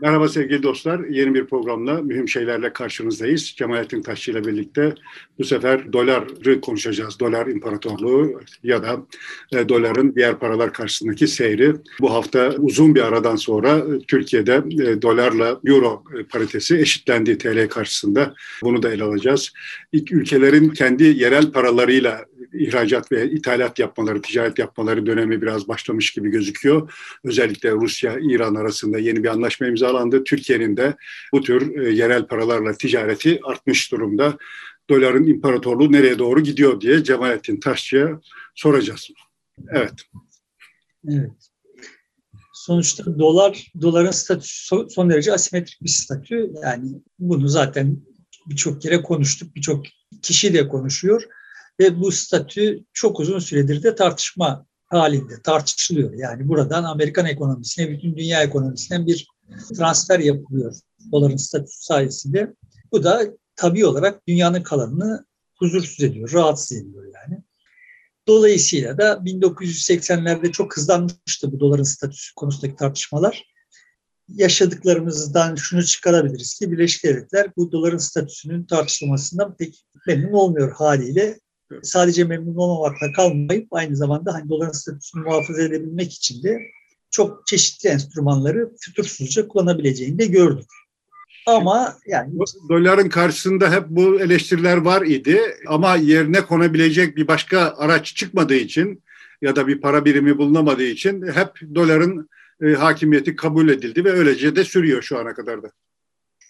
Merhaba sevgili dostlar. Yeni bir programla mühim şeylerle karşınızdayız. Cemalettin Taşçı ile birlikte bu sefer doları konuşacağız. Dolar imparatorluğu ya da e, doların diğer paralar karşısındaki seyri. Bu hafta uzun bir aradan sonra Türkiye'de e, dolarla euro paritesi eşitlendi TL karşısında. Bunu da ele alacağız. İlk ülkelerin kendi yerel paralarıyla ihracat ve ithalat yapmaları, ticaret yapmaları dönemi biraz başlamış gibi gözüküyor. Özellikle Rusya, İran arasında yeni bir anlaşma imzalandı. Türkiye'nin de bu tür e, yerel paralarla ticareti artmış durumda. Doların imparatorluğu nereye doğru gidiyor diye Cemalettin Taşçı'ya soracağız. Evet. Evet. Sonuçta dolar, doların statüsü son derece asimetrik bir statü. Yani bunu zaten birçok kere konuştuk, birçok kişi de konuşuyor. Ve bu statü çok uzun süredir de tartışma halinde tartışılıyor. Yani buradan Amerikan ekonomisine, bütün dünya ekonomisine bir transfer yapılıyor doların statüsü sayesinde. Bu da tabii olarak dünyanın kalanını huzursuz ediyor, rahatsız ediyor yani. Dolayısıyla da 1980'lerde çok hızlanmıştı bu doların statüsü konusundaki tartışmalar. Yaşadıklarımızdan şunu çıkarabiliriz ki Birleşik Devletler bu doların statüsünün tartışılmasından pek memnun olmuyor haliyle sadece memnun olmamakla kalmayıp aynı zamanda hani doların statüsünü muhafaza edebilmek için de çok çeşitli enstrümanları fütursuzca kullanabileceğini de gördük. Ama yani doların karşısında hep bu eleştiriler var idi ama yerine konabilecek bir başka araç çıkmadığı için ya da bir para birimi bulunamadığı için hep doların e, hakimiyeti kabul edildi ve öylece de sürüyor şu ana kadar da.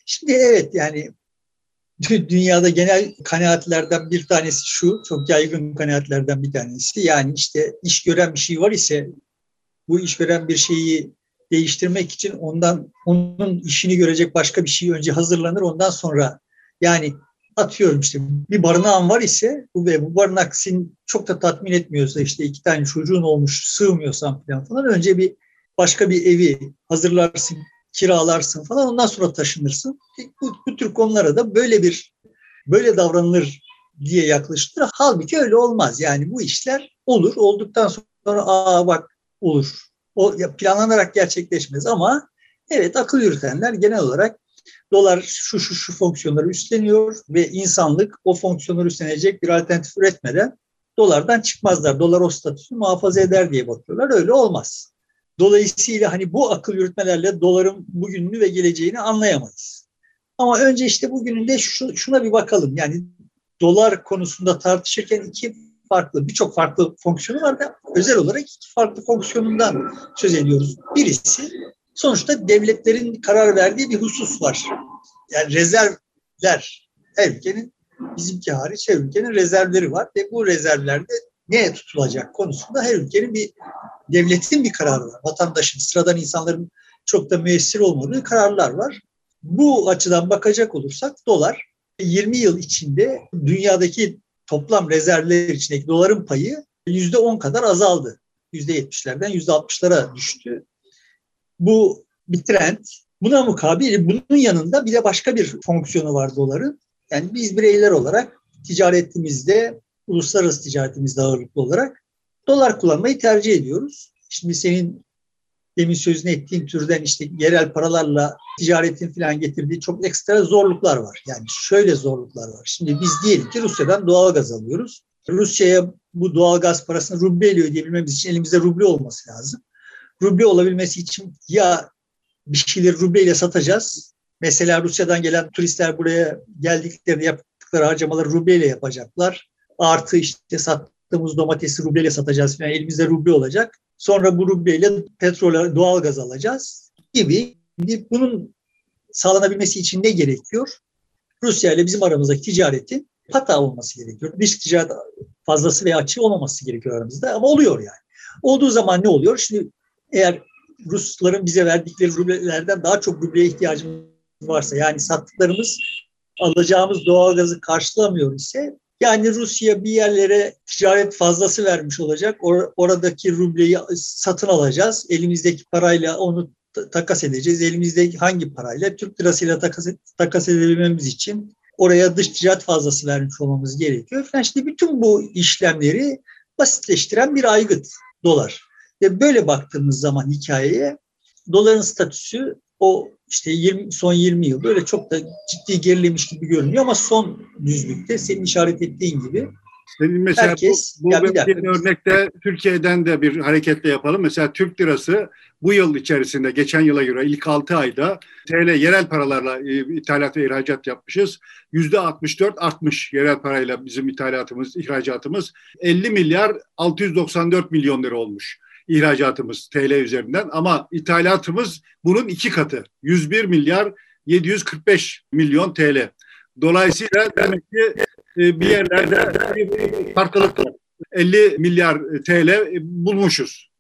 Şimdi evet yani dünyada genel kanaatlerden bir tanesi şu, çok yaygın kanaatlerden bir tanesi. Yani işte iş gören bir şey var ise bu iş gören bir şeyi değiştirmek için ondan onun işini görecek başka bir şey önce hazırlanır ondan sonra yani atıyorum işte bir barınağın var ise bu ve bu barınak seni çok da tatmin etmiyorsa işte iki tane çocuğun olmuş sığmıyorsan falan falan önce bir başka bir evi hazırlarsın kiralarsın falan ondan sonra taşınırsın. Bu, bu tür konulara da böyle bir böyle davranılır diye yaklaşılır. Halbuki öyle olmaz. Yani bu işler olur. Olduktan sonra aa bak olur. O planlanarak gerçekleşmez ama evet akıl yürütenler genel olarak dolar şu şu şu fonksiyonları üstleniyor ve insanlık o fonksiyonları üstlenecek bir alternatif üretmeden dolardan çıkmazlar. Dolar o statüsünü muhafaza eder diye bakıyorlar. Öyle olmaz. Dolayısıyla hani bu akıl yürütmelerle doların bugününü ve geleceğini anlayamayız. Ama önce işte bugününde şu, şuna bir bakalım. Yani dolar konusunda tartışırken iki farklı, birçok farklı fonksiyonu var da özel olarak iki farklı fonksiyonundan söz ediyoruz. Birisi sonuçta devletlerin karar verdiği bir husus var. Yani rezervler, her ülkenin bizimki hariç her ülkenin rezervleri var ve bu rezervlerde ne tutulacak konusunda her ülkenin bir devletin bir kararı var. Vatandaşın, sıradan insanların çok da müessir olmadığı kararlar var. Bu açıdan bakacak olursak dolar 20 yıl içinde dünyadaki toplam rezervler içindeki doların payı %10 kadar azaldı. %70'lerden %60'lara düştü. Bu bir trend. Buna mukabil bunun yanında bir de başka bir fonksiyonu var doların. Yani biz bireyler olarak ticaretimizde, uluslararası ticaretimizde ağırlıklı olarak dolar kullanmayı tercih ediyoruz. Şimdi senin demin sözünü ettiğin türden işte yerel paralarla ticaretin falan getirdiği çok ekstra zorluklar var. Yani şöyle zorluklar var. Şimdi biz diyelim ki Rusya'dan doğal gaz alıyoruz. Rusya'ya bu doğal gaz parasını ruble ödeyebilmemiz için elimizde ruble olması lazım. Ruble olabilmesi için ya bir şeyleri rubleyle satacağız. Mesela Rusya'dan gelen turistler buraya geldiklerinde yaptıkları harcamaları rubleyle yapacaklar. Artı işte sat, sattığımız domatesi rubleyle satacağız falan elimizde ruble olacak. Sonra bu rubleyle petrol, doğal gaz alacağız gibi. Bunun sağlanabilmesi için ne gerekiyor? Rusya ile bizim aramızdaki ticaretin hata olması gerekiyor. Dış ticaret fazlası veya açığı olmaması gerekiyor aramızda ama oluyor yani. Olduğu zaman ne oluyor? Şimdi eğer Rusların bize verdikleri rublelerden daha çok rubleye ihtiyacımız varsa yani sattıklarımız alacağımız doğal gazı karşılamıyor ise yani Rusya bir yerlere ticaret fazlası vermiş olacak. Or- oradaki rubleyi satın alacağız. Elimizdeki parayla onu takas edeceğiz. Elimizdeki hangi parayla? Türk lirasıyla takas, takas edebilmemiz için oraya dış ticaret fazlası vermiş olmamız gerekiyor. Yani işte bütün bu işlemleri basitleştiren bir aygıt dolar. Ve böyle baktığımız zaman hikayeye doların statüsü o işte 20, son 20 yıl böyle çok da ciddi gerilemiş gibi görünüyor ama son düzlükte senin işaret ettiğin gibi senin mesela Herkes, bu, bu örnekte Türkiye'den de bir hareketle yapalım. Mesela Türk lirası bu yıl içerisinde geçen yıla göre ilk 6 ayda TL yerel paralarla e, ithalat ve ihracat yapmışız. Yüzde 64 artmış yerel parayla bizim ithalatımız, ihracatımız 50 milyar 694 milyon lira olmuş ihracatımız TL üzerinden ama ithalatımız bunun iki katı 101 milyar 745 milyon TL. Dolayısıyla demek ki e, bir yerlerde farklılık var. 50 milyar TL bulmuşuz.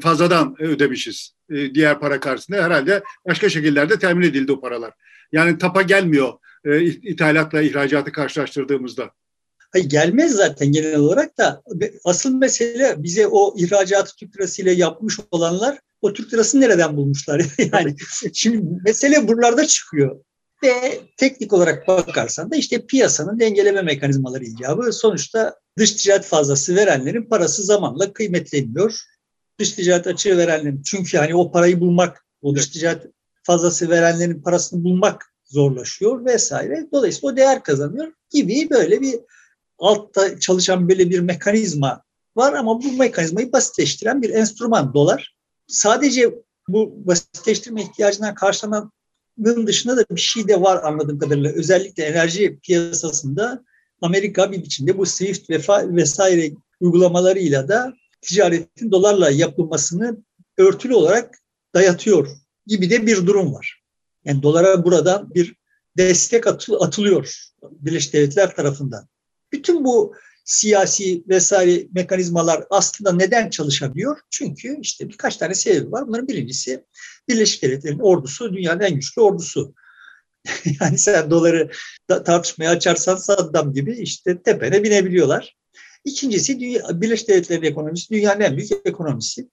Fazladan ödemişiz. E, diğer para karşısında herhalde başka şekillerde temin edildi o paralar. Yani tapa gelmiyor e, ithalatla ihracatı karşılaştırdığımızda. Hayır, gelmez zaten genel olarak da asıl mesele bize o ihracatı Türk lirasıyla yapmış olanlar o Türk lirasını nereden bulmuşlar? yani şimdi mesele buralarda çıkıyor. Ve teknik olarak bakarsan da işte piyasanın dengeleme mekanizmaları icabı sonuçta dış ticaret fazlası verenlerin parası zamanla kıymetleniyor. Dış ticaret açığı verenlerin çünkü hani o parayı bulmak, o dış ticaret fazlası verenlerin parasını bulmak zorlaşıyor vesaire. Dolayısıyla o değer kazanıyor gibi böyle bir altta çalışan böyle bir mekanizma var ama bu mekanizmayı basitleştiren bir enstrüman dolar. Sadece bu basitleştirme ihtiyacından karşılanan dışında da bir şey de var anladığım kadarıyla. Özellikle enerji piyasasında Amerika bir biçimde bu SWIFT ve vesaire uygulamalarıyla da ticaretin dolarla yapılmasını örtülü olarak dayatıyor gibi de bir durum var. Yani dolara buradan bir destek atılıyor Birleşik Devletler tarafından. Bütün bu siyasi vesaire mekanizmalar aslında neden çalışabiliyor? Çünkü işte birkaç tane sebebi var. Bunların birincisi Birleşik Devletler'in ordusu dünyanın en güçlü ordusu. yani sen doları tartışmaya açarsan Saddam gibi işte tepene binebiliyorlar. İkincisi dünya, Birleşik Devletler'in ekonomisi dünyanın en büyük ekonomisi.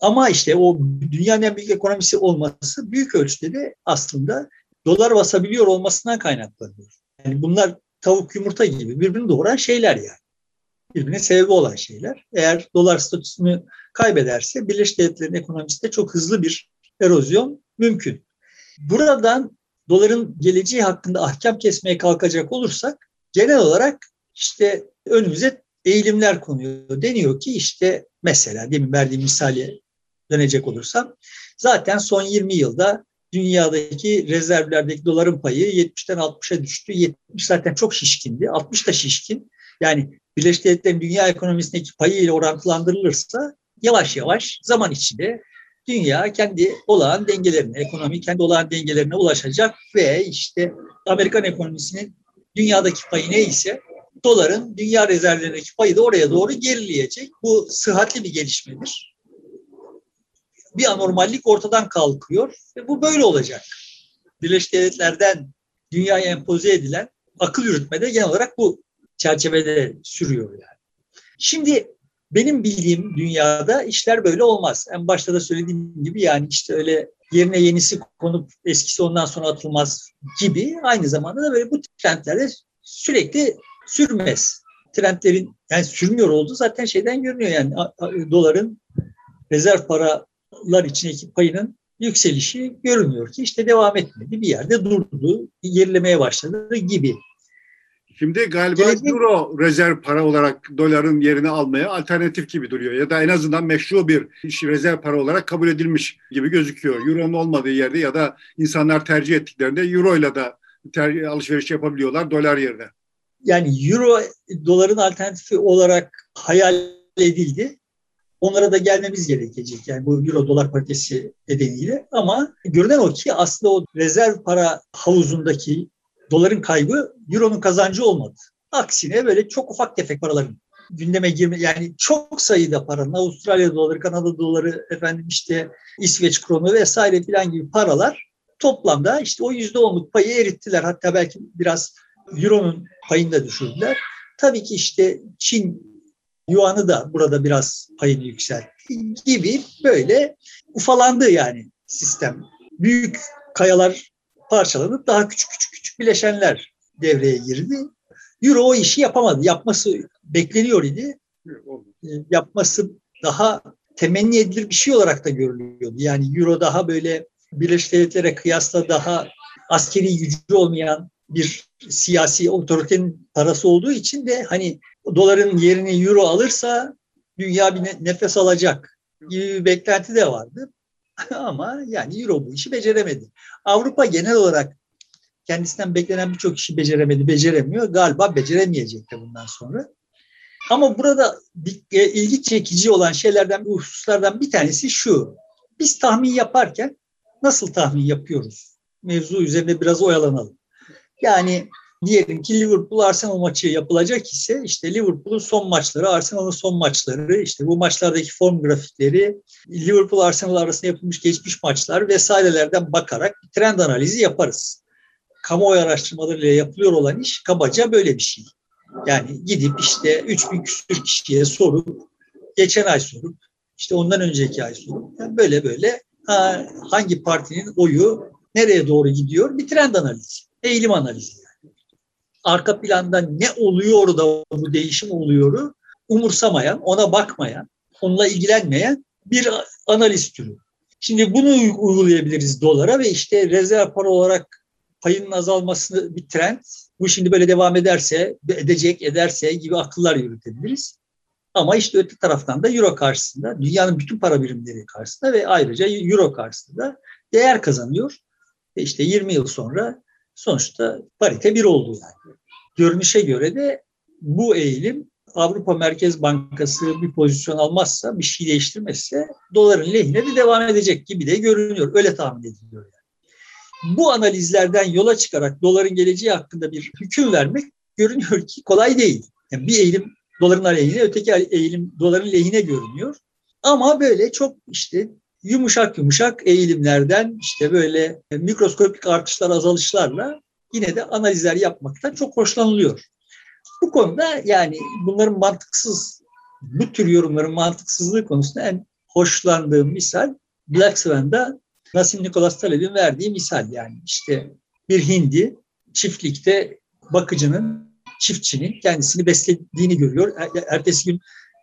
Ama işte o dünyanın en büyük ekonomisi olması büyük ölçüde de aslında dolar basabiliyor olmasından kaynaklanıyor. Yani bunlar tavuk yumurta gibi birbirini doğuran şeyler yani. Birbirine sebebi olan şeyler. Eğer dolar statüsünü kaybederse Birleşik Devletler'in ekonomisinde çok hızlı bir erozyon mümkün. Buradan doların geleceği hakkında ahkam kesmeye kalkacak olursak genel olarak işte önümüze eğilimler konuyor. Deniyor ki işte mesela demin verdiğim misali dönecek olursam zaten son 20 yılda dünyadaki rezervlerdeki doların payı 70'ten 60'a düştü. 70 zaten çok şişkindi. 60 da şişkin. Yani Birleşik Devletler'in dünya ekonomisindeki payı ile orantılandırılırsa yavaş yavaş zaman içinde dünya kendi olağan dengelerine, ekonomi kendi olağan dengelerine ulaşacak ve işte Amerikan ekonomisinin dünyadaki payı neyse doların dünya rezervlerindeki payı da oraya doğru gerileyecek. Bu sıhhatli bir gelişmedir. Bir anormallik ortadan kalkıyor ve bu böyle olacak. Birleşik Devletler'den dünyaya empoze edilen akıl yürütmede genel olarak bu çerçevede sürüyor yani. Şimdi benim bildiğim dünyada işler böyle olmaz. En başta da söylediğim gibi yani işte öyle yerine yenisi konup eskisi ondan sonra atılmaz gibi aynı zamanda da böyle bu trendlerde sürekli sürmez. Trendlerin yani sürmüyor olduğu zaten şeyden görünüyor yani doların rezerv paralar içindeki payının yükselişi görünüyor ki işte devam etmedi. Bir yerde durdu, gerilemeye başladı gibi. Şimdi galiba Gelecek... euro rezerv para olarak doların yerini almaya alternatif gibi duruyor. Ya da en azından meşru bir rezerv para olarak kabul edilmiş gibi gözüküyor. Euro'nun olmadığı yerde ya da insanlar tercih ettiklerinde euro ile de ter- alışveriş yapabiliyorlar dolar yerine. Yani euro doların alternatifi olarak hayal edildi. Onlara da gelmemiz gerekecek. Yani bu euro dolar paritesi nedeniyle. Ama görünen o ki aslında o rezerv para havuzundaki doların kaybı euronun kazancı olmadı. Aksine böyle çok ufak tefek paraların gündeme girme yani çok sayıda paranın Avustralya doları, Kanada doları, efendim işte İsveç kronu vesaire filan gibi paralar toplamda işte o yüzde onluk payı erittiler. Hatta belki biraz euronun payını da düşürdüler. Tabii ki işte Çin yuanı da burada biraz payını yükseltti gibi böyle ufalandı yani sistem. Büyük kayalar parçalanıp daha küçük küçük küçük bileşenler devreye girdi. Euro o işi yapamadı. Yapması bekleniyor idi. Ee, yapması daha temenni edilir bir şey olarak da görülüyordu. Yani Euro daha böyle Birleşik Devletlere kıyasla daha askeri gücü olmayan bir siyasi otoritenin parası olduğu için de hani doların yerini euro alırsa dünya bir nefes alacak gibi bir beklenti de vardı. Ama yani euro bu işi beceremedi. Avrupa genel olarak kendisinden beklenen birçok işi beceremedi, beceremiyor. Galiba beceremeyecek de bundan sonra. Ama burada e, ilgi çekici olan şeylerden, hususlardan bir tanesi şu. Biz tahmin yaparken nasıl tahmin yapıyoruz? Mevzu üzerinde biraz oyalanalım. Yani diyelim ki Liverpool Arsenal maçı yapılacak ise işte Liverpool'un son maçları, Arsenal'ın son maçları, işte bu maçlardaki form grafikleri, Liverpool Arsenal arasında yapılmış geçmiş maçlar vesairelerden bakarak trend analizi yaparız. Kamuoyu araştırmalarıyla yapılıyor olan iş kabaca böyle bir şey. Yani gidip işte 3000 küsür kişiye sorup, geçen ay sorup, işte ondan önceki ay sorup, yani böyle böyle ha, hangi partinin oyu nereye doğru gidiyor bir trend analizi, eğilim analizi. Arka planda ne oluyor da bu değişim oluyoru umursamayan, ona bakmayan, onunla ilgilenmeyen bir analiz türü. Şimdi bunu uygulayabiliriz dolara ve işte rezerv para olarak payının azalması bir trend. Bu şimdi böyle devam ederse, edecek, ederse gibi akıllar yürütebiliriz. Ama işte öte taraftan da euro karşısında, dünyanın bütün para birimleri karşısında ve ayrıca euro karşısında değer kazanıyor. Ve işte 20 yıl sonra sonuçta parite bir oldu yani. Görünüşe göre de bu eğilim Avrupa Merkez Bankası bir pozisyon almazsa, bir şey değiştirmezse doların lehine de devam edecek gibi de görünüyor. Öyle tahmin ediliyor yani. Bu analizlerden yola çıkarak doların geleceği hakkında bir hüküm vermek görünüyor ki kolay değil. Yani bir eğilim doların aleyhine, öteki eğilim doların lehine görünüyor. Ama böyle çok işte yumuşak yumuşak eğilimlerden işte böyle mikroskopik artışlar azalışlarla yine de analizler yapmaktan çok hoşlanılıyor. Bu konuda yani bunların mantıksız, bu tür yorumların mantıksızlığı konusunda en hoşlandığım misal Black Swan'da Nasim Nicholas Taleb'in verdiği misal yani işte bir hindi çiftlikte bakıcının, çiftçinin kendisini beslediğini görüyor. Er, ertesi gün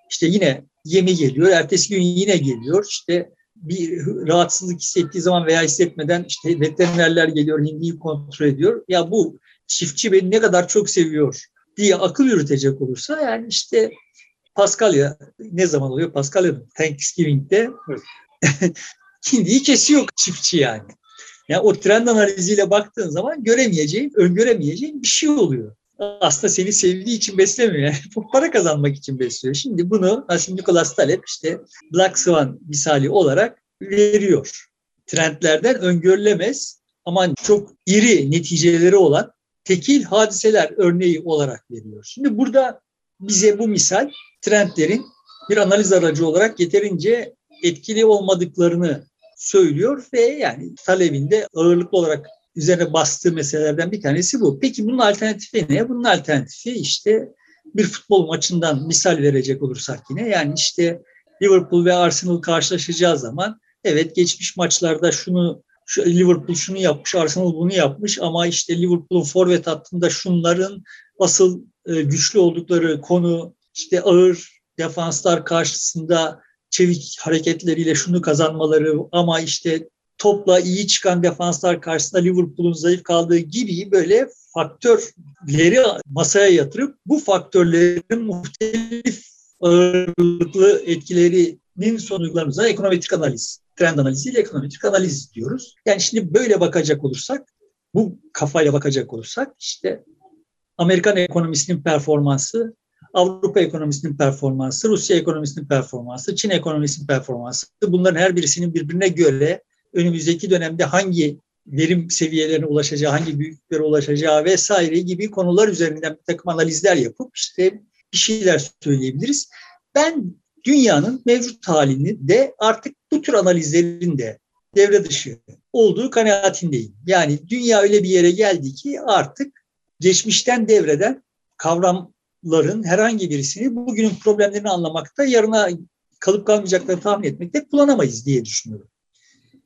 işte yine yemi geliyor, ertesi gün yine geliyor. İşte bir rahatsızlık hissettiği zaman veya hissetmeden işte veterinerler geliyor, hindiyi kontrol ediyor. Ya bu çiftçi beni ne kadar çok seviyor diye akıl yürütecek olursa yani işte Paskalya ne zaman oluyor? Paskalya Thanksgiving'de hindiyi kesiyor çiftçi yani. Yani o trend analiziyle baktığın zaman göremeyeceğin, öngöremeyeceğin bir şey oluyor. Aslında seni sevdiği için beslemiyor. Yani para kazanmak için besliyor. Şimdi bunu Nasim Nicholas Taleb işte Black Swan misali olarak veriyor. Trendlerden öngörülemez ama çok iri neticeleri olan tekil hadiseler örneği olarak veriyor. Şimdi burada bize bu misal trendlerin bir analiz aracı olarak yeterince etkili olmadıklarını söylüyor ve yani talebinde ağırlıklı olarak üzerine bastığı meselelerden bir tanesi bu. Peki bunun alternatifi ne? Bunun alternatifi işte bir futbol maçından misal verecek olursak yine yani işte Liverpool ve Arsenal karşılaşacağı zaman evet geçmiş maçlarda şunu şu Liverpool şunu yapmış, Arsenal bunu yapmış ama işte Liverpool'un forvet hattında şunların asıl e, güçlü oldukları konu işte ağır defanslar karşısında çevik hareketleriyle şunu kazanmaları ama işte topla iyi çıkan defanslar karşısında Liverpool'un zayıf kaldığı gibi böyle faktörleri masaya yatırıp bu faktörlerin muhtelif ağırlıklı etkilerinin sonuçlarımıza ekonometrik analiz, trend analiziyle ekonometrik analiz diyoruz. Yani şimdi böyle bakacak olursak, bu kafayla bakacak olursak işte Amerikan ekonomisinin performansı Avrupa ekonomisinin performansı, Rusya ekonomisinin performansı, Çin ekonomisinin performansı bunların her birisinin birbirine göre önümüzdeki dönemde hangi verim seviyelerine ulaşacağı, hangi büyüklüklere ulaşacağı vesaire gibi konular üzerinden bir takım analizler yapıp işte bir şeyler söyleyebiliriz. Ben dünyanın mevcut halini de artık bu tür analizlerin de devre dışı olduğu kanaatindeyim. Yani dünya öyle bir yere geldi ki artık geçmişten devreden kavram ların herhangi birisini bugünün problemlerini anlamakta, yarına kalıp kalmayacaklarını tahmin etmekte kullanamayız diye düşünüyorum.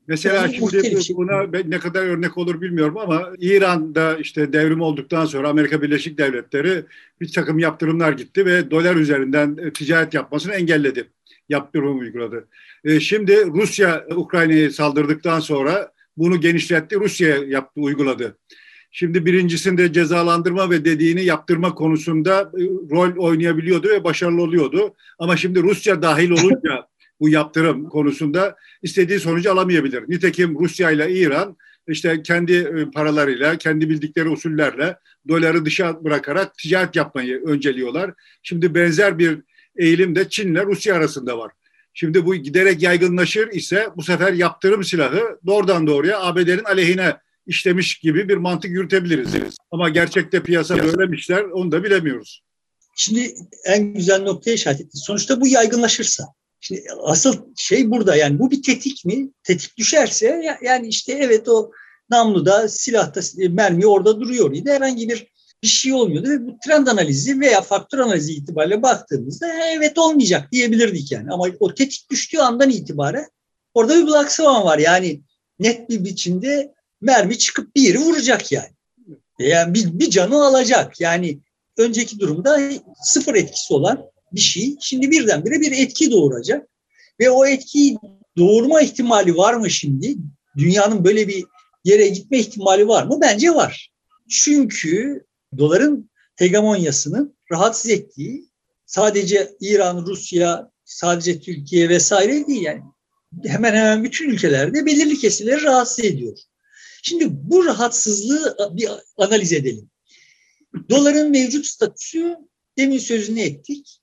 Mesela yani şimdi şey. buna ne kadar örnek olur bilmiyorum ama İran'da işte devrim olduktan sonra Amerika Birleşik Devletleri bir takım yaptırımlar gitti ve dolar üzerinden e, ticaret yapmasını engelledi. Yaptırım uyguladı. E, şimdi Rusya Ukrayna'ya saldırdıktan sonra bunu genişletti, Rusya yaptı, uyguladı. Şimdi birincisinde cezalandırma ve dediğini yaptırma konusunda e, rol oynayabiliyordu ve başarılı oluyordu. Ama şimdi Rusya dahil olunca bu yaptırım konusunda istediği sonucu alamayabilir. Nitekim Rusya ile İran işte kendi e, paralarıyla, kendi bildikleri usullerle doları dışa bırakarak ticaret yapmayı önceliyorlar. Şimdi benzer bir eğilim de Çin'le Rusya arasında var. Şimdi bu giderek yaygınlaşır ise bu sefer yaptırım silahı doğrudan doğruya ABD'nin aleyhine işlemiş gibi bir mantık yürütebiliriz. Ama gerçekte piyasa böylemişler onu da bilemiyoruz. Şimdi en güzel noktaya işaret etti. Sonuçta bu yaygınlaşırsa. Şimdi asıl şey burada yani bu bir tetik mi? Tetik düşerse yani işte evet o namluda, silahta, mermi orada duruyor idi. Herhangi bir bir şey olmuyordu ve bu trend analizi veya faktör analizi itibariyle baktığımızda evet olmayacak diyebilirdik yani. Ama o tetik düştüğü andan itibaren orada bir swan var. Yani net bir biçimde mermi çıkıp bir yeri vuracak yani. Yani bir, bir canı alacak. Yani önceki durumda sıfır etkisi olan bir şey şimdi birdenbire bir etki doğuracak. Ve o etkiyi doğurma ihtimali var mı şimdi? Dünyanın böyle bir yere gitme ihtimali var mı? Bence var. Çünkü doların hegemonyasının rahatsız ettiği sadece İran, Rusya, sadece Türkiye vesaire değil yani hemen hemen bütün ülkelerde belirli kesimleri rahatsız ediyor. Şimdi bu rahatsızlığı bir analiz edelim. Doların mevcut statüsü demin sözünü ettik.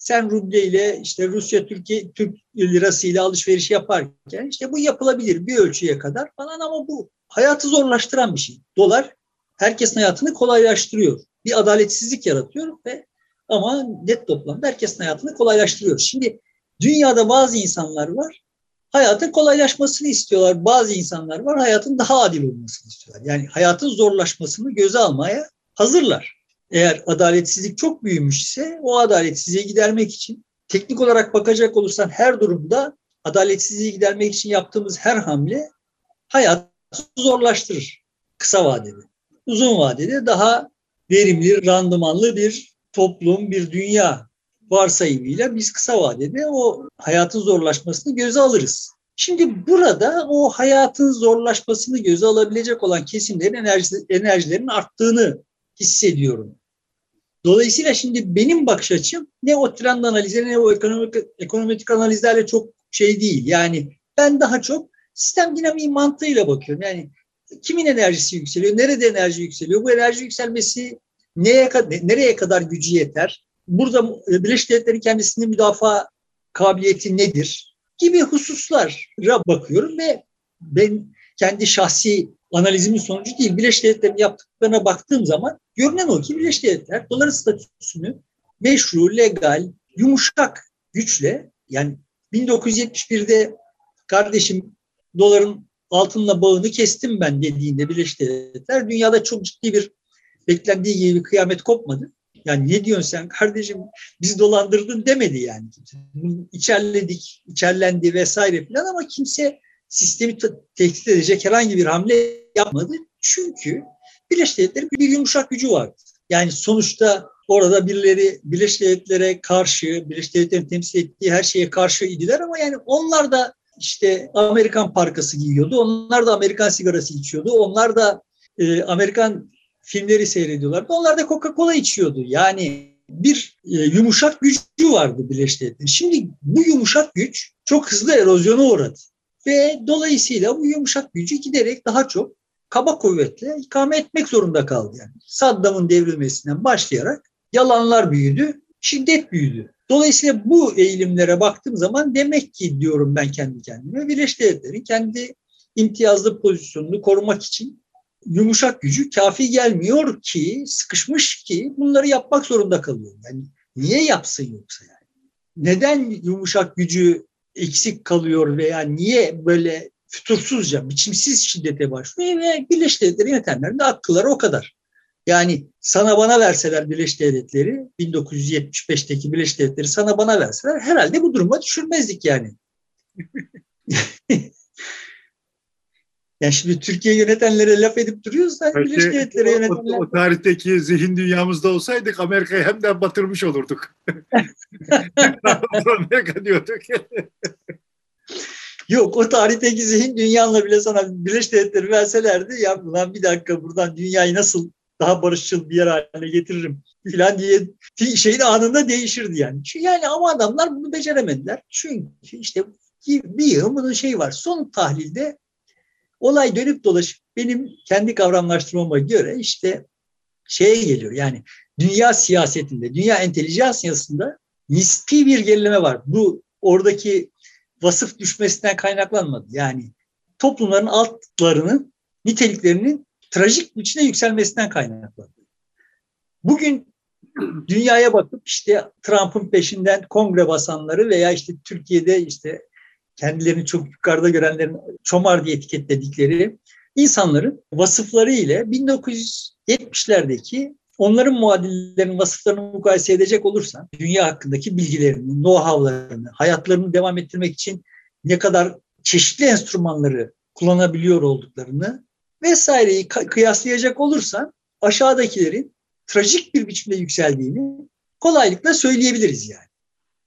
Sen ruble ile işte Rusya Türkiye Türk lirası ile alışveriş yaparken işte bu yapılabilir bir ölçüye kadar falan ama bu hayatı zorlaştıran bir şey. Dolar herkesin hayatını kolaylaştırıyor. Bir adaletsizlik yaratıyor ve ama net toplamda herkesin hayatını kolaylaştırıyor. Şimdi dünyada bazı insanlar var hayatın kolaylaşmasını istiyorlar. Bazı insanlar var hayatın daha adil olmasını istiyorlar. Yani hayatın zorlaşmasını göze almaya hazırlar. Eğer adaletsizlik çok büyümüş ise o adaletsizliği gidermek için teknik olarak bakacak olursan her durumda adaletsizliği gidermek için yaptığımız her hamle hayatı zorlaştırır kısa vadede. Uzun vadede daha verimli, randımanlı bir toplum, bir dünya varsayımıyla biz kısa vadede o hayatın zorlaşmasını göze alırız. Şimdi burada o hayatın zorlaşmasını göze alabilecek olan kesimlerin enerji, enerjilerin arttığını hissediyorum. Dolayısıyla şimdi benim bakış açım ne o trend analizi ne o ekonomik, ekonomik analizlerle çok şey değil. Yani ben daha çok sistem dinamiği mantığıyla bakıyorum. Yani kimin enerjisi yükseliyor, nerede enerji yükseliyor, bu enerji yükselmesi neye, nereye kadar gücü yeter, burada Birleşik Devletler'in kendisini müdafaa kabiliyeti nedir gibi hususlara bakıyorum ve ben kendi şahsi analizimin sonucu değil. Birleşik Devletler'in yaptıklarına baktığım zaman görünen o ki Birleşik Devletler doların statüsünü meşru, legal, yumuşak güçle yani 1971'de kardeşim doların altınla bağını kestim ben dediğinde Birleşik Devletler dünyada çok ciddi bir beklendiği gibi bir kıyamet kopmadı. Yani ne diyorsun sen kardeşim bizi dolandırdın demedi yani kimse. İçerledik, içerlendi vesaire falan ama kimse sistemi tehdit edecek herhangi bir hamle yapmadı. Çünkü Birleşik Devletler'in bir yumuşak gücü vardı. Yani sonuçta orada birileri Birleşik Devletlere karşı, Birleşik Devletler'in temsil ettiği her şeye karşı idiler ama yani onlar da işte Amerikan parkası giyiyordu. Onlar da Amerikan sigarası içiyordu. Onlar da e, Amerikan filmleri seyrediyorlardı. Onlar da Coca-Cola içiyordu. Yani bir e, yumuşak gücü vardı Birleşik Devletler'in. Şimdi bu yumuşak güç çok hızlı erozyona uğradı. Ve dolayısıyla bu yumuşak gücü giderek daha çok kaba kuvvetle ikame etmek zorunda kaldı. Yani Saddam'ın devrilmesinden başlayarak yalanlar büyüdü, şiddet büyüdü. Dolayısıyla bu eğilimlere baktığım zaman demek ki diyorum ben kendi kendime Birleşik Devletler'in kendi imtiyazlı pozisyonunu korumak için yumuşak gücü kafi gelmiyor ki, sıkışmış ki bunları yapmak zorunda kalıyor. Yani niye yapsın yoksa yani? Neden yumuşak gücü eksik kalıyor veya niye böyle fütursuzca, biçimsiz şiddete başlıyor ve Birleşik Devletleri yönetenlerinde akılları o kadar. Yani sana bana verseler Birleşik Devletleri, 1975'teki Birleşik Devletleri sana bana verseler herhalde bu duruma düşürmezdik yani. Yani şimdi Türkiye yönetenlere laf edip duruyoruz da Birleşik Devletleri yönetenler... O, o tarihteki zihin dünyamızda olsaydık Amerika'yı hem de batırmış olurduk. Amerika diyorduk. Yok o tarihteki zihin dünyanla bile sana Birleşik Devletleri verselerdi ya ulan bir dakika buradan dünyayı nasıl daha barışçıl bir yer haline getiririm filan diye şeyin anında değişirdi yani. Yani ama adamlar bunu beceremediler. Çünkü işte bir yıl bunun şeyi var. Son tahlilde olay dönüp dolaşıp benim kendi kavramlaştırmama göre işte şeye geliyor. Yani dünya siyasetinde, dünya entelijansiyasında nispi bir gerileme var. Bu oradaki vasıf düşmesinden kaynaklanmadı. Yani toplumların altlarının niteliklerinin trajik biçimde yükselmesinden kaynaklandı. Bugün dünyaya bakıp işte Trump'ın peşinden kongre basanları veya işte Türkiye'de işte kendilerini çok yukarıda görenlerin çomar diye etiketledikleri insanların vasıfları ile 1970'lerdeki onların muadillerinin vasıflarını mukayese edecek olursan dünya hakkındaki bilgilerini, know-how'larını, hayatlarını devam ettirmek için ne kadar çeşitli enstrümanları kullanabiliyor olduklarını vesaireyi kıyaslayacak olursan aşağıdakilerin trajik bir biçimde yükseldiğini kolaylıkla söyleyebiliriz yani.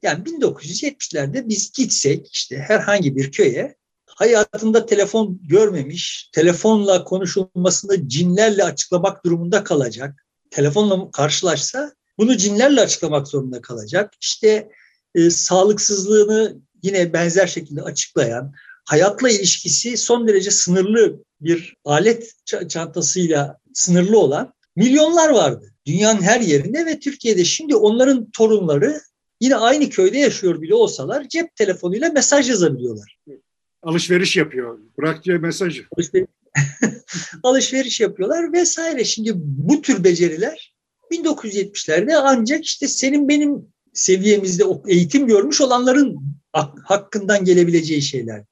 Yani 1970'lerde biz gitsek işte herhangi bir köye hayatında telefon görmemiş, telefonla konuşulmasını cinlerle açıklamak durumunda kalacak. Telefonla karşılaşsa bunu cinlerle açıklamak zorunda kalacak. İşte e, sağlıksızlığını yine benzer şekilde açıklayan, hayatla ilişkisi son derece sınırlı bir alet çantasıyla sınırlı olan milyonlar vardı. Dünyanın her yerinde ve Türkiye'de şimdi onların torunları yine aynı köyde yaşıyor bile olsalar cep telefonuyla mesaj yazabiliyorlar. Alışveriş yapıyor. Bırak diye mesajı. Alışveriş, alışveriş yapıyorlar vesaire. Şimdi bu tür beceriler 1970'lerde ancak işte senin benim seviyemizde eğitim görmüş olanların hakkından gelebileceği şeyler.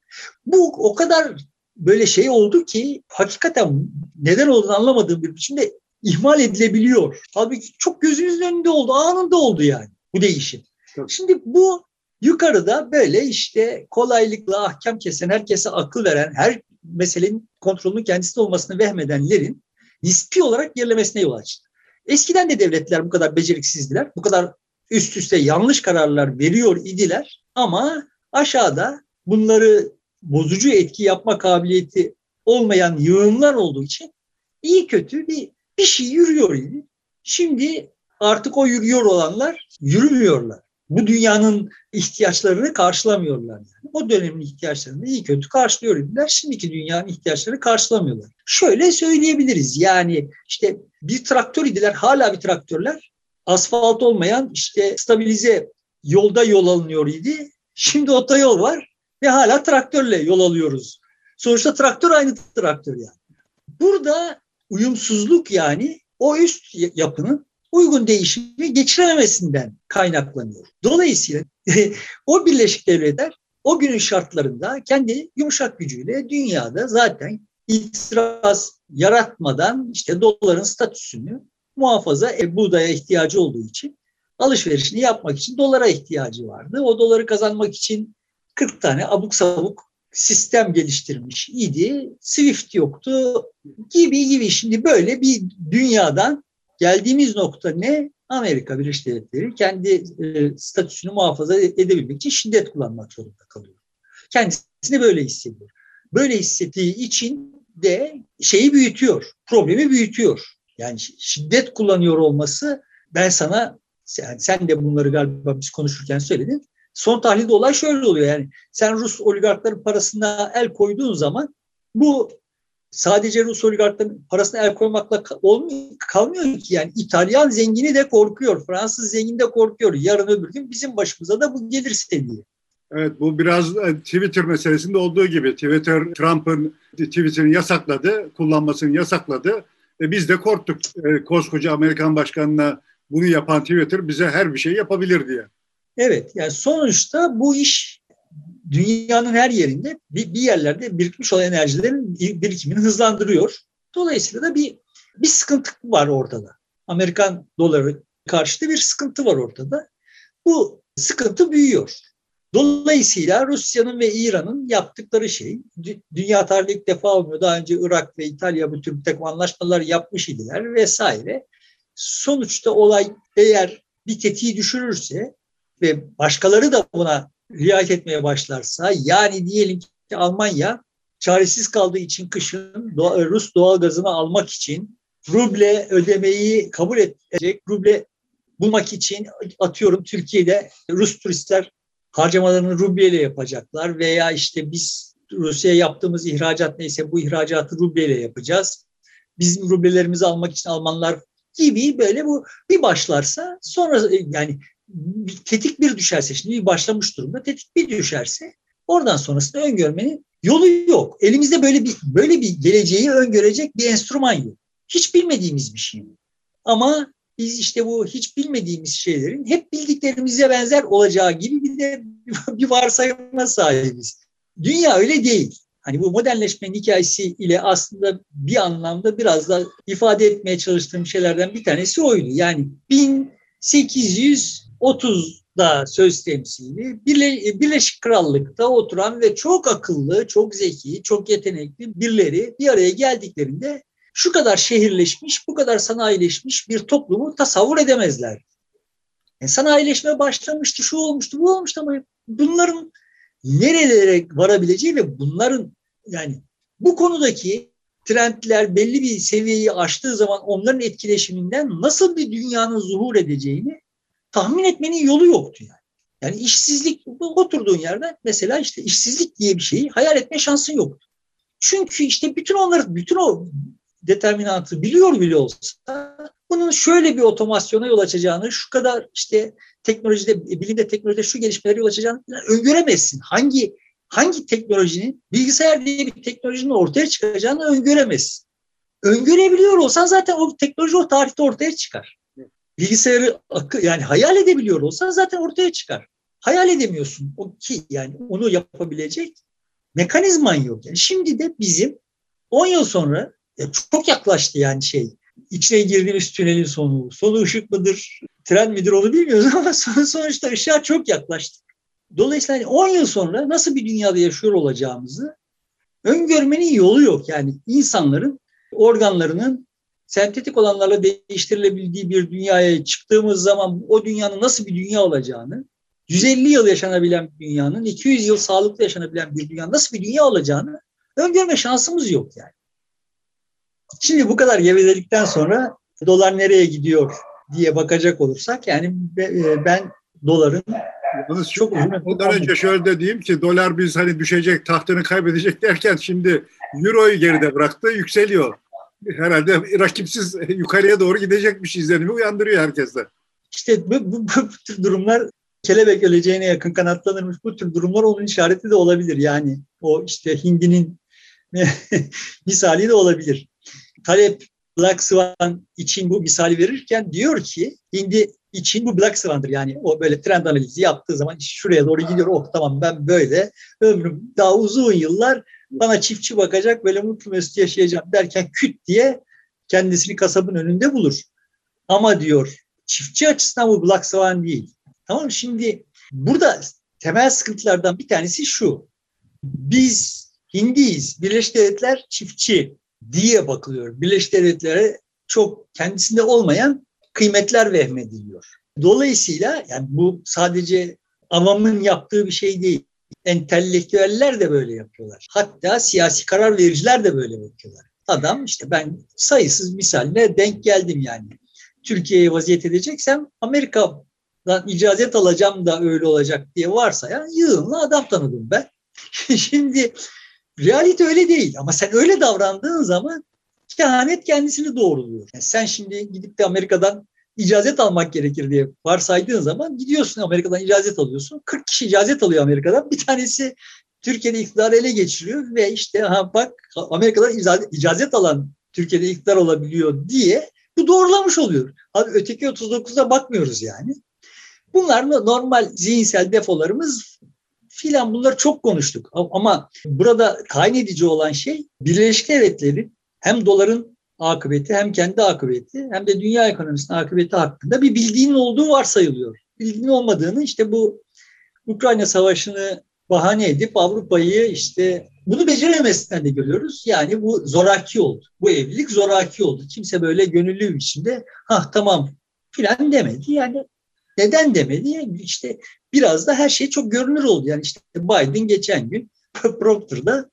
Bu o kadar böyle şey oldu ki hakikaten neden olduğunu anlamadığım bir biçimde ihmal edilebiliyor. Halbuki çok gözümüzün önünde oldu, anında oldu yani bu değişim. Şimdi bu yukarıda böyle işte kolaylıkla ahkam kesen, herkese akıl veren, her meselenin kontrolünün kendisinde olmasını vehmedenlerin nispi olarak gerilemesine yol açtı. Eskiden de devletler bu kadar beceriksizdiler, bu kadar üst üste yanlış kararlar veriyor idiler ama aşağıda bunları bozucu etki yapma kabiliyeti olmayan yığınlar olduğu için iyi kötü bir bir şey yürüyor idi. Şimdi artık o yürüyor olanlar yürümüyorlar. Bu dünyanın ihtiyaçlarını karşılamıyorlar. Yani. O dönemin ihtiyaçlarını iyi kötü karşılıyor idiler. Şimdiki dünyanın ihtiyaçlarını karşılamıyorlar. Şöyle söyleyebiliriz. Yani işte bir traktör idiler, hala bir traktörler. Asfalt olmayan işte stabilize yolda yol alınıyor idi. Şimdi otoyol var ve hala traktörle yol alıyoruz. Sonuçta traktör aynı traktör yani. Burada uyumsuzluk yani o üst yapının uygun değişimi geçirememesinden kaynaklanıyor. Dolayısıyla o Birleşik Devletler o günün şartlarında kendi yumuşak gücüyle dünyada zaten itiraz yaratmadan işte doların statüsünü muhafaza e, buğdaya ihtiyacı olduğu için alışverişini yapmak için dolara ihtiyacı vardı. O doları kazanmak için 40 tane abuk sabuk sistem geliştirmiş idi. Swift yoktu gibi gibi. Şimdi böyle bir dünyadan geldiğimiz nokta ne? Amerika Birleşik Devletleri kendi e, statüsünü muhafaza edebilmek için şiddet kullanmak zorunda kalıyor. Kendisini böyle hissediyor. Böyle hissettiği için de şeyi büyütüyor, problemi büyütüyor. Yani şiddet kullanıyor olması ben sana yani sen de bunları galiba biz konuşurken söyledin. Son tahlilde olay şöyle oluyor yani sen Rus oligarkların parasına el koyduğun zaman bu sadece Rus oligarkların parasına el koymakla olmuyor, kalmıyor ki yani İtalyan zengini de korkuyor, Fransız zengini de korkuyor. Yarın öbür gün bizim başımıza da bu gelirse diye. Evet bu biraz e, Twitter meselesinde olduğu gibi Twitter Trump'ın Twitter'ını yasakladı, kullanmasını yasakladı. ve biz de korktuk. E, koskoca Amerikan başkanına bunu yapan Twitter bize her bir şey yapabilir diye. Evet yani sonuçta bu iş dünyanın her yerinde bir, bir yerlerde birikmiş olan enerjilerin birikimini hızlandırıyor. Dolayısıyla da bir bir sıkıntı var ortada. Amerikan doları karşıtı bir sıkıntı var ortada. Bu sıkıntı büyüyor. Dolayısıyla Rusya'nın ve İran'ın yaptıkları şey, dünya tarihinde ilk defa olmuyor. Daha önce Irak ve İtalya bu tür bir takım anlaşmalar yapmış idiler vesaire. Sonuçta olay eğer bir tetiği düşürürse ve başkaları da buna riayet etmeye başlarsa yani diyelim ki Almanya çaresiz kaldığı için kışın Rus doğal gazını almak için ruble ödemeyi kabul edecek, ruble bulmak için atıyorum Türkiye'de Rus turistler harcamalarını rubleyle yapacaklar veya işte biz Rusya'ya yaptığımız ihracat neyse bu ihracatı rubleyle yapacağız. Bizim rublelerimizi almak için Almanlar gibi böyle bu bir başlarsa sonra yani tetik bir düşerse şimdi bir başlamış durumda tetik bir düşerse oradan sonrasında öngörmenin yolu yok. Elimizde böyle bir böyle bir geleceği öngörecek bir enstrüman yok. Hiç bilmediğimiz bir şey. Ama biz işte bu hiç bilmediğimiz şeylerin hep bildiklerimize benzer olacağı gibi bir de bir varsayıma sahibiz. Dünya öyle değil. Hani bu modernleşmenin hikayesi ile aslında bir anlamda biraz da ifade etmeye çalıştığım şeylerden bir tanesi oydu. Yani 1830'da söz temsili Birleşik Krallık'ta oturan ve çok akıllı, çok zeki, çok yetenekli birileri bir araya geldiklerinde şu kadar şehirleşmiş, bu kadar sanayileşmiş bir toplumu tasavvur edemezler. Yani sanayileşme başlamıştı, şu olmuştu, bu olmuştu ama bunların nerelere varabileceği ve bunların yani bu konudaki trendler belli bir seviyeyi aştığı zaman onların etkileşiminden nasıl bir dünyanın zuhur edeceğini tahmin etmenin yolu yoktu yani. Yani işsizlik oturduğun yerde mesela işte işsizlik diye bir şeyi hayal etme şansın yoktu. Çünkü işte bütün onları bütün o determinantı biliyor bile olsa bunun şöyle bir otomasyona yol açacağını, şu kadar işte teknolojide, bilimde teknolojide şu gelişmelere yol açacağını öngöremezsin. Hangi hangi teknolojinin, bilgisayar diye bir teknolojinin ortaya çıkacağını öngöremezsin. Öngörebiliyor olsan zaten o teknoloji o tarihte ortaya çıkar. Bilgisayarı yani hayal edebiliyor olsan zaten ortaya çıkar. Hayal edemiyorsun o ki yani onu yapabilecek mekanizman yok. Yani şimdi de bizim 10 yıl sonra çok yaklaştı yani şey. İçine girdiğimiz tünelin sonu. Sonu ışık mıdır, tren midir onu bilmiyoruz ama sonuçta ışığa çok yaklaştık. Dolayısıyla 10 yıl sonra nasıl bir dünyada yaşıyor olacağımızı öngörmenin yolu yok. Yani insanların organlarının sentetik olanlarla değiştirilebildiği bir dünyaya çıktığımız zaman o dünyanın nasıl bir dünya olacağını, 150 yıl yaşanabilen bir dünyanın, 200 yıl sağlıklı yaşanabilen bir dünya nasıl bir dünya olacağını öngörme şansımız yok yani. Şimdi bu kadar gevezelikten sonra dolar nereye gidiyor diye bakacak olursak yani e, ben doların Yalnız çok. Ondan önce şöyle de diyeyim ki dolar biz hani düşecek, tahtını kaybedecek derken şimdi euroyu geride bıraktı, yükseliyor. Herhalde rakipsiz yukarıya doğru gidecekmiş izlenimi uyandırıyor herkeste. İşte bu, bu, bu tür durumlar kelebek öleceğine yakın kanatlanırmış. Bu tür durumlar onun işareti de olabilir. Yani o işte hindinin misali de olabilir. Talep Black Swan için bu misali verirken diyor ki Hindi için bu Black Swan'dır. Yani o böyle trend analizi yaptığı zaman şuraya doğru gidiyor. Oh tamam ben böyle ömrüm daha uzun yıllar bana çiftçi bakacak böyle mutlu mesut yaşayacağım derken küt diye kendisini kasabın önünde bulur. Ama diyor çiftçi açısından bu Black Swan değil. Tamam Şimdi burada temel sıkıntılardan bir tanesi şu. Biz Hindiyiz. Birleşik Devletler çiftçi diye bakılıyor. Birleşik Devletlere çok kendisinde olmayan kıymetler vehmediliyor. Dolayısıyla yani bu sadece avamın yaptığı bir şey değil. Entelektüeller de böyle yapıyorlar. Hatta siyasi karar vericiler de böyle yapıyorlar. Adam işte ben sayısız misaline denk geldim yani. Türkiye'ye vaziyet edeceksem Amerika'dan icazet alacağım da öyle olacak diye varsa ya yığınla adam tanıdım ben. Şimdi realite öyle değil ama sen öyle davrandığın zaman kehanet kendisini doğruluyor. Yani sen şimdi gidip de Amerika'dan icazet almak gerekir diye varsaydığın zaman gidiyorsun Amerika'dan icazet alıyorsun. 40 kişi icazet alıyor Amerika'dan. Bir tanesi Türkiye'de iktidarı ele geçiriyor ve işte ha bak Amerika'dan icazet alan Türkiye'de iktidar olabiliyor diye bu doğrulamış oluyor. Abi öteki 39'da bakmıyoruz yani. Bunlar normal zihinsel defolarımız filan bunları çok konuştuk. Ama burada tayin edici olan şey Birleşik Devletler'in hem doların akıbeti hem kendi akıbeti hem de dünya ekonomisinin akıbeti hakkında bir bildiğinin olduğu varsayılıyor. Bildiğinin olmadığını işte bu Ukrayna Savaşı'nı bahane edip Avrupa'yı işte bunu beceremesinden de görüyoruz. Yani bu zoraki oldu. Bu evlilik zoraki oldu. Kimse böyle gönüllü bir biçimde ha tamam filan demedi. Yani neden demedi? Yani işte biraz da her şey çok görünür oldu. Yani işte Biden geçen gün prompter da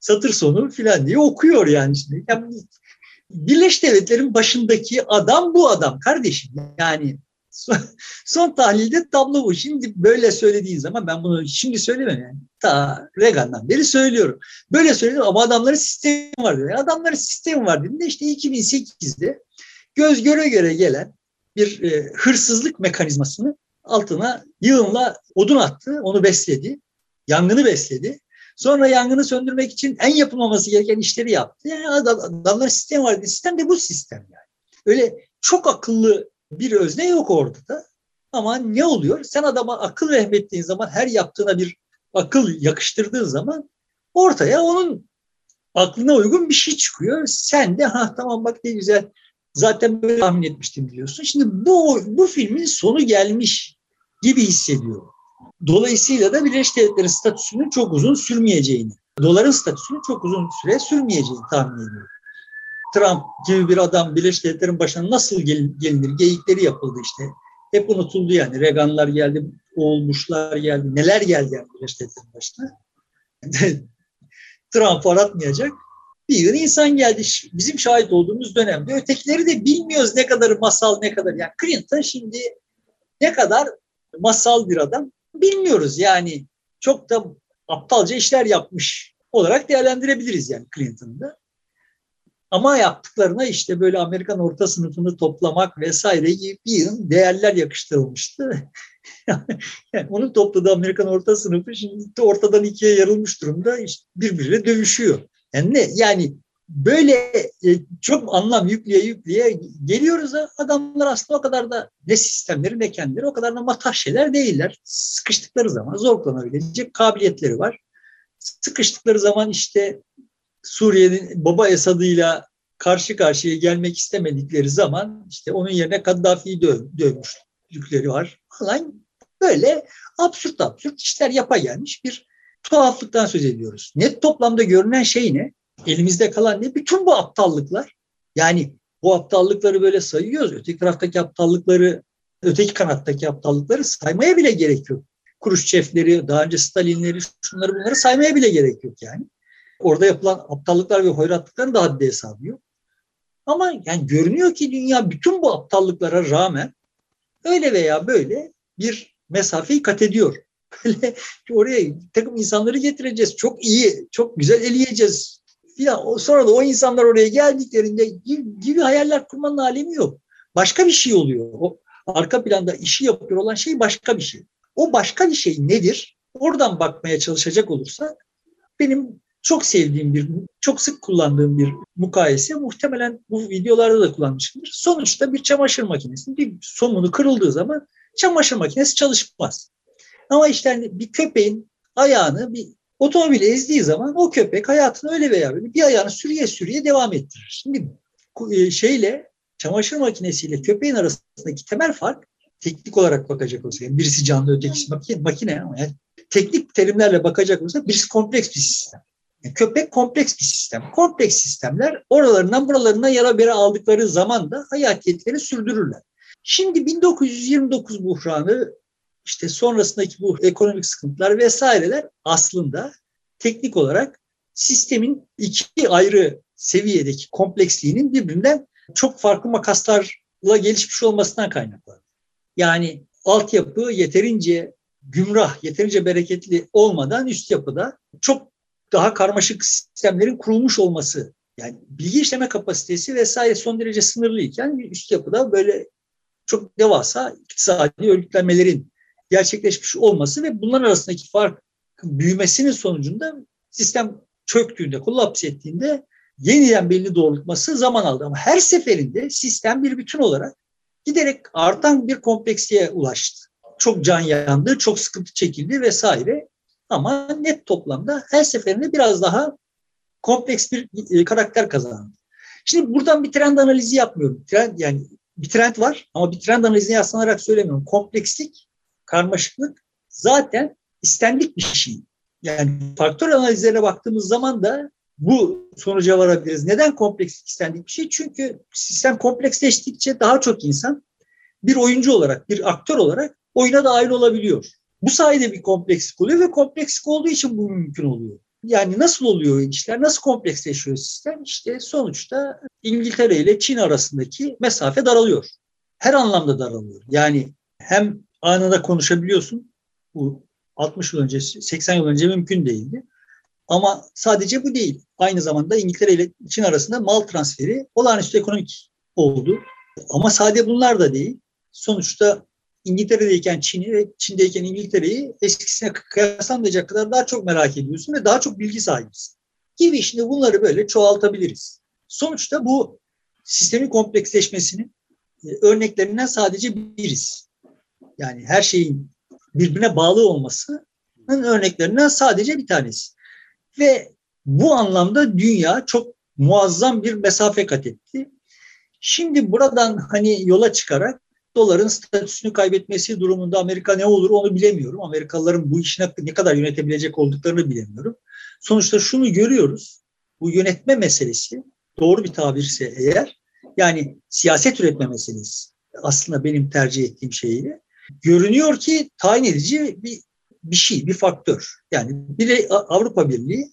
satır sonu filan diye okuyor yani. Şimdi. yani Birleşik Devletler'in başındaki adam bu adam kardeşim. Yani son, son tahlilde tablo bu. Şimdi böyle söylediğin zaman ben bunu şimdi söylemem yani. Ta Reagan'dan beri söylüyorum. Böyle söylüyorum ama adamların sistemi var diyor. Yani adamların sistemi var dediğinde işte 2008'de göz göre göre gelen bir e, hırsızlık mekanizmasını altına yığınla odun attı, onu besledi, yangını besledi. Sonra yangını söndürmek için en yapılmaması gereken işleri yaptı. Yani adamlar sistem var. Sistem de bu sistem yani. Öyle çok akıllı bir özne yok orada da. Ama ne oluyor? Sen adama akıl vehmettiğin zaman, her yaptığına bir akıl yakıştırdığın zaman ortaya onun aklına uygun bir şey çıkıyor. Sen de ha tamam bak ne güzel zaten böyle tahmin etmiştim diyorsun. Şimdi bu, bu filmin sonu gelmiş gibi hissediyorum. Dolayısıyla da Birleşik Devletler'in statüsünün çok uzun sürmeyeceğini, doların statüsünün çok uzun süre sürmeyeceğini tahmin ediyorum. Trump gibi bir adam Birleşik Devletler'in başına nasıl gelinir geyikleri yapıldı işte. Hep unutuldu yani. Reaganlar geldi, olmuşlar geldi. Neler geldi yani Birleşik Devletler'in başına. Trump aratmayacak bir yığın insan geldi. Bizim şahit olduğumuz dönemde. Ötekileri de bilmiyoruz ne kadar masal ne kadar. Yani Clinton şimdi ne kadar masal bir adam bilmiyoruz. Yani çok da aptalca işler yapmış olarak değerlendirebiliriz yani Clinton'da. Ama yaptıklarına işte böyle Amerikan orta sınıfını toplamak vesaire bir yığın değerler yakıştırılmıştı. yani onun topladığı Amerikan orta sınıfı şimdi ortadan ikiye yarılmış durumda işte birbiriyle dövüşüyor. Yani ne? Yani böyle e, çok anlam yükleye yükleye geliyoruz da adamlar aslında o kadar da ne sistemleri ne kendileri o kadar da matah şeyler değiller. Sıkıştıkları zaman zorlanabilecek kabiliyetleri var. Sıkıştıkları zaman işte Suriye'nin baba Esad'ıyla karşı karşıya gelmek istemedikleri zaman işte onun yerine Kaddafi'yi döv, dövmüşlükleri var falan. Böyle absürt absürt işler yapa gelmiş bir tuhaflıktan söz ediyoruz. Net toplamda görünen şey ne? Elimizde kalan ne? Bütün bu aptallıklar. Yani bu aptallıkları böyle sayıyoruz. Öteki taraftaki aptallıkları, öteki kanattaki aptallıkları saymaya bile gerek yok. Kuruşçefleri, daha önce Stalinleri, şunları bunları saymaya bile gerek yok yani. Orada yapılan aptallıklar ve hoyratlıkların da haddi hesabı yok. Ama yani görünüyor ki dünya bütün bu aptallıklara rağmen öyle veya böyle bir mesafeyi kat ediyor. Böyle oraya takım insanları getireceğiz. Çok iyi, çok güzel eleyeceğiz. Ya sonra da o insanlar oraya geldiklerinde gibi hayaller kurmanın alemi yok. Başka bir şey oluyor. O arka planda işi yapıyor olan şey başka bir şey. O başka bir şey nedir? Oradan bakmaya çalışacak olursak benim çok sevdiğim bir, çok sık kullandığım bir mukayese muhtemelen bu videolarda da kullanmışımdır. Sonuçta bir çamaşır makinesi bir somunu kırıldığı zaman çamaşır makinesi çalışmaz. Ama işte hani bir köpeğin ayağını bir otomobil ezdiği zaman o köpek hayatını öyle veya böyle bir ayağını sürüye sürüye devam ettirir. Şimdi e, şeyle çamaşır makinesiyle köpeğin arasındaki temel fark teknik olarak bakacak olsa yani birisi canlı ötekisi makine, makine ama yani teknik terimlerle bakacak olsa birisi kompleks bir sistem. Yani köpek kompleks bir sistem. Kompleks sistemler oralarından buralarına yara bere aldıkları zaman da hayatiyetleri sürdürürler. Şimdi 1929 buhranı işte sonrasındaki bu ekonomik sıkıntılar vesaireler aslında teknik olarak sistemin iki ayrı seviyedeki kompleksliğinin birbirinden çok farklı makaslarla gelişmiş olmasından kaynaklanıyor. Yani altyapı yeterince gümrah, yeterince bereketli olmadan üst yapıda çok daha karmaşık sistemlerin kurulmuş olması yani bilgi işleme kapasitesi vesaire son derece sınırlıyken üst yapıda böyle çok devasa iktisadi örgütlenmelerin gerçekleşmiş olması ve bunların arasındaki fark büyümesinin sonucunda sistem çöktüğünde, kollaps ettiğinde yeniden belli doğrultması zaman aldı. Ama her seferinde sistem bir bütün olarak giderek artan bir kompleksliğe ulaştı. Çok can yandı, çok sıkıntı çekildi vesaire. Ama net toplamda her seferinde biraz daha kompleks bir e, karakter kazandı. Şimdi buradan bir trend analizi yapmıyorum. Trend yani bir trend var ama bir trend analizine yaslanarak söylemiyorum. Komplekslik karmaşıklık zaten istendik bir şey. Yani faktör analizlerine baktığımız zaman da bu sonuca varabiliriz. Neden komplekslik istendik bir şey? Çünkü sistem kompleksleştikçe daha çok insan bir oyuncu olarak, bir aktör olarak oyuna dahil olabiliyor. Bu sayede bir komplekslik oluyor ve komplekslik olduğu için bu mümkün oluyor. Yani nasıl oluyor işler, nasıl kompleksleşiyor sistem? İşte sonuçta İngiltere ile Çin arasındaki mesafe daralıyor. Her anlamda daralıyor. Yani hem anında konuşabiliyorsun. Bu 60 yıl önce, 80 yıl önce mümkün değildi. Ama sadece bu değil. Aynı zamanda İngiltere ile Çin arasında mal transferi olağanüstü ekonomik oldu. Ama sadece bunlar da değil. Sonuçta İngiltere'deyken Çin'i ve Çin'deyken İngiltere'yi eskisine kıyaslamayacak kadar daha çok merak ediyorsun ve daha çok bilgi sahibisin. Gibi şimdi bunları böyle çoğaltabiliriz. Sonuçta bu sistemin kompleksleşmesinin e, örneklerinden sadece biriz. Yani her şeyin birbirine bağlı olmasının örneklerinden sadece bir tanesi. Ve bu anlamda dünya çok muazzam bir mesafe kat etti. Şimdi buradan hani yola çıkarak doların statüsünü kaybetmesi durumunda Amerika ne olur onu bilemiyorum. Amerikalıların bu işine ne kadar yönetebilecek olduklarını bilemiyorum. Sonuçta şunu görüyoruz. Bu yönetme meselesi doğru bir tabirse eğer yani siyaset üretme meselesi aslında benim tercih ettiğim şeyi görünüyor ki tayin edici bir, bir şey, bir faktör. Yani bir Avrupa Birliği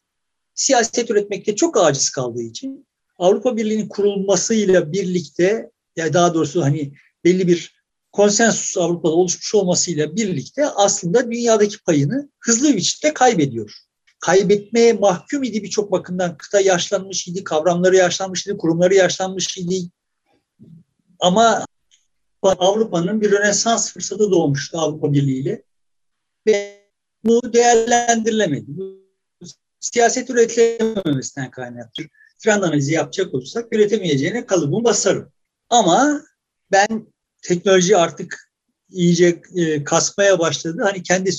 siyaset üretmekte çok aciz kaldığı için Avrupa Birliği'nin kurulmasıyla birlikte ya daha doğrusu hani belli bir konsensus Avrupa'da oluşmuş olmasıyla birlikte aslında dünyadaki payını hızlı bir biçimde kaybediyor. Kaybetmeye mahkum idi birçok bakımdan. Kıta yaşlanmış idi, kavramları yaşlanmış idi, kurumları yaşlanmış idi. Ama Avrupa'nın bir rönesans fırsatı doğmuştu Avrupa Birliği ile. Ve bu değerlendirilemedi. Bu siyaset üretilememesinden kaynaklı. Trend analizi yapacak olursak üretemeyeceğine kalıbımı basarım. Ama ben teknoloji artık iyice e, kasmaya başladı. Hani kendi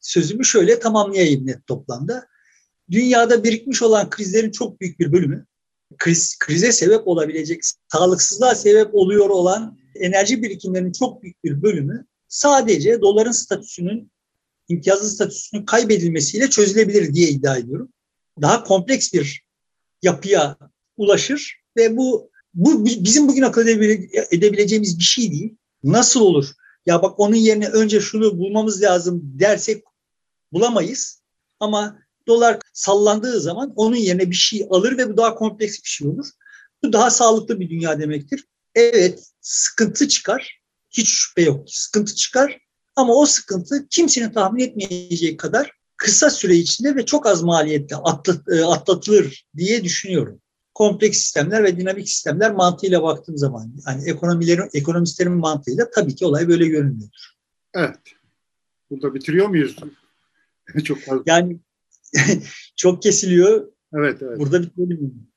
sözümü şöyle tamamlayayım net toplamda. Dünyada birikmiş olan krizlerin çok büyük bir bölümü kriz, krize sebep olabilecek, sağlıksızlığa sebep oluyor olan enerji birikimlerinin çok büyük bir bölümü sadece doların statüsünün imtiyazlı statüsünün kaybedilmesiyle çözülebilir diye iddia ediyorum. Daha kompleks bir yapıya ulaşır ve bu bu bizim bugün akıl edebileceğimiz bir şey değil. Nasıl olur? Ya bak onun yerine önce şunu bulmamız lazım dersek bulamayız. Ama dolar sallandığı zaman onun yerine bir şey alır ve bu daha kompleks bir şey olur. Bu daha sağlıklı bir dünya demektir. Evet sıkıntı çıkar. Hiç şüphe yok. Sıkıntı çıkar. Ama o sıkıntı kimsenin tahmin etmeyeceği kadar kısa süre içinde ve çok az maliyette e, atlatılır diye düşünüyorum kompleks sistemler ve dinamik sistemler mantığıyla baktığım zaman yani ekonomilerin ekonomistlerin mantığıyla tabii ki olay böyle görünmüyor. Evet. Burada bitiriyor muyuz? çok fazla. Yani çok kesiliyor. Evet, evet. Burada bitirelim.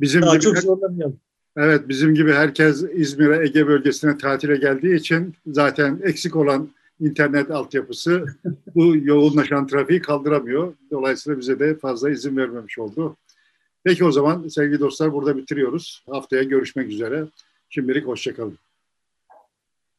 Bizim Daha gibi, çok zorlamayalım. Evet, bizim gibi herkes İzmir'e, Ege bölgesine tatile geldiği için zaten eksik olan internet altyapısı bu yoğunlaşan trafiği kaldıramıyor. Dolayısıyla bize de fazla izin vermemiş oldu. Peki o zaman sevgili dostlar burada bitiriyoruz. Haftaya görüşmek üzere. Şimdilik hoşçakalın.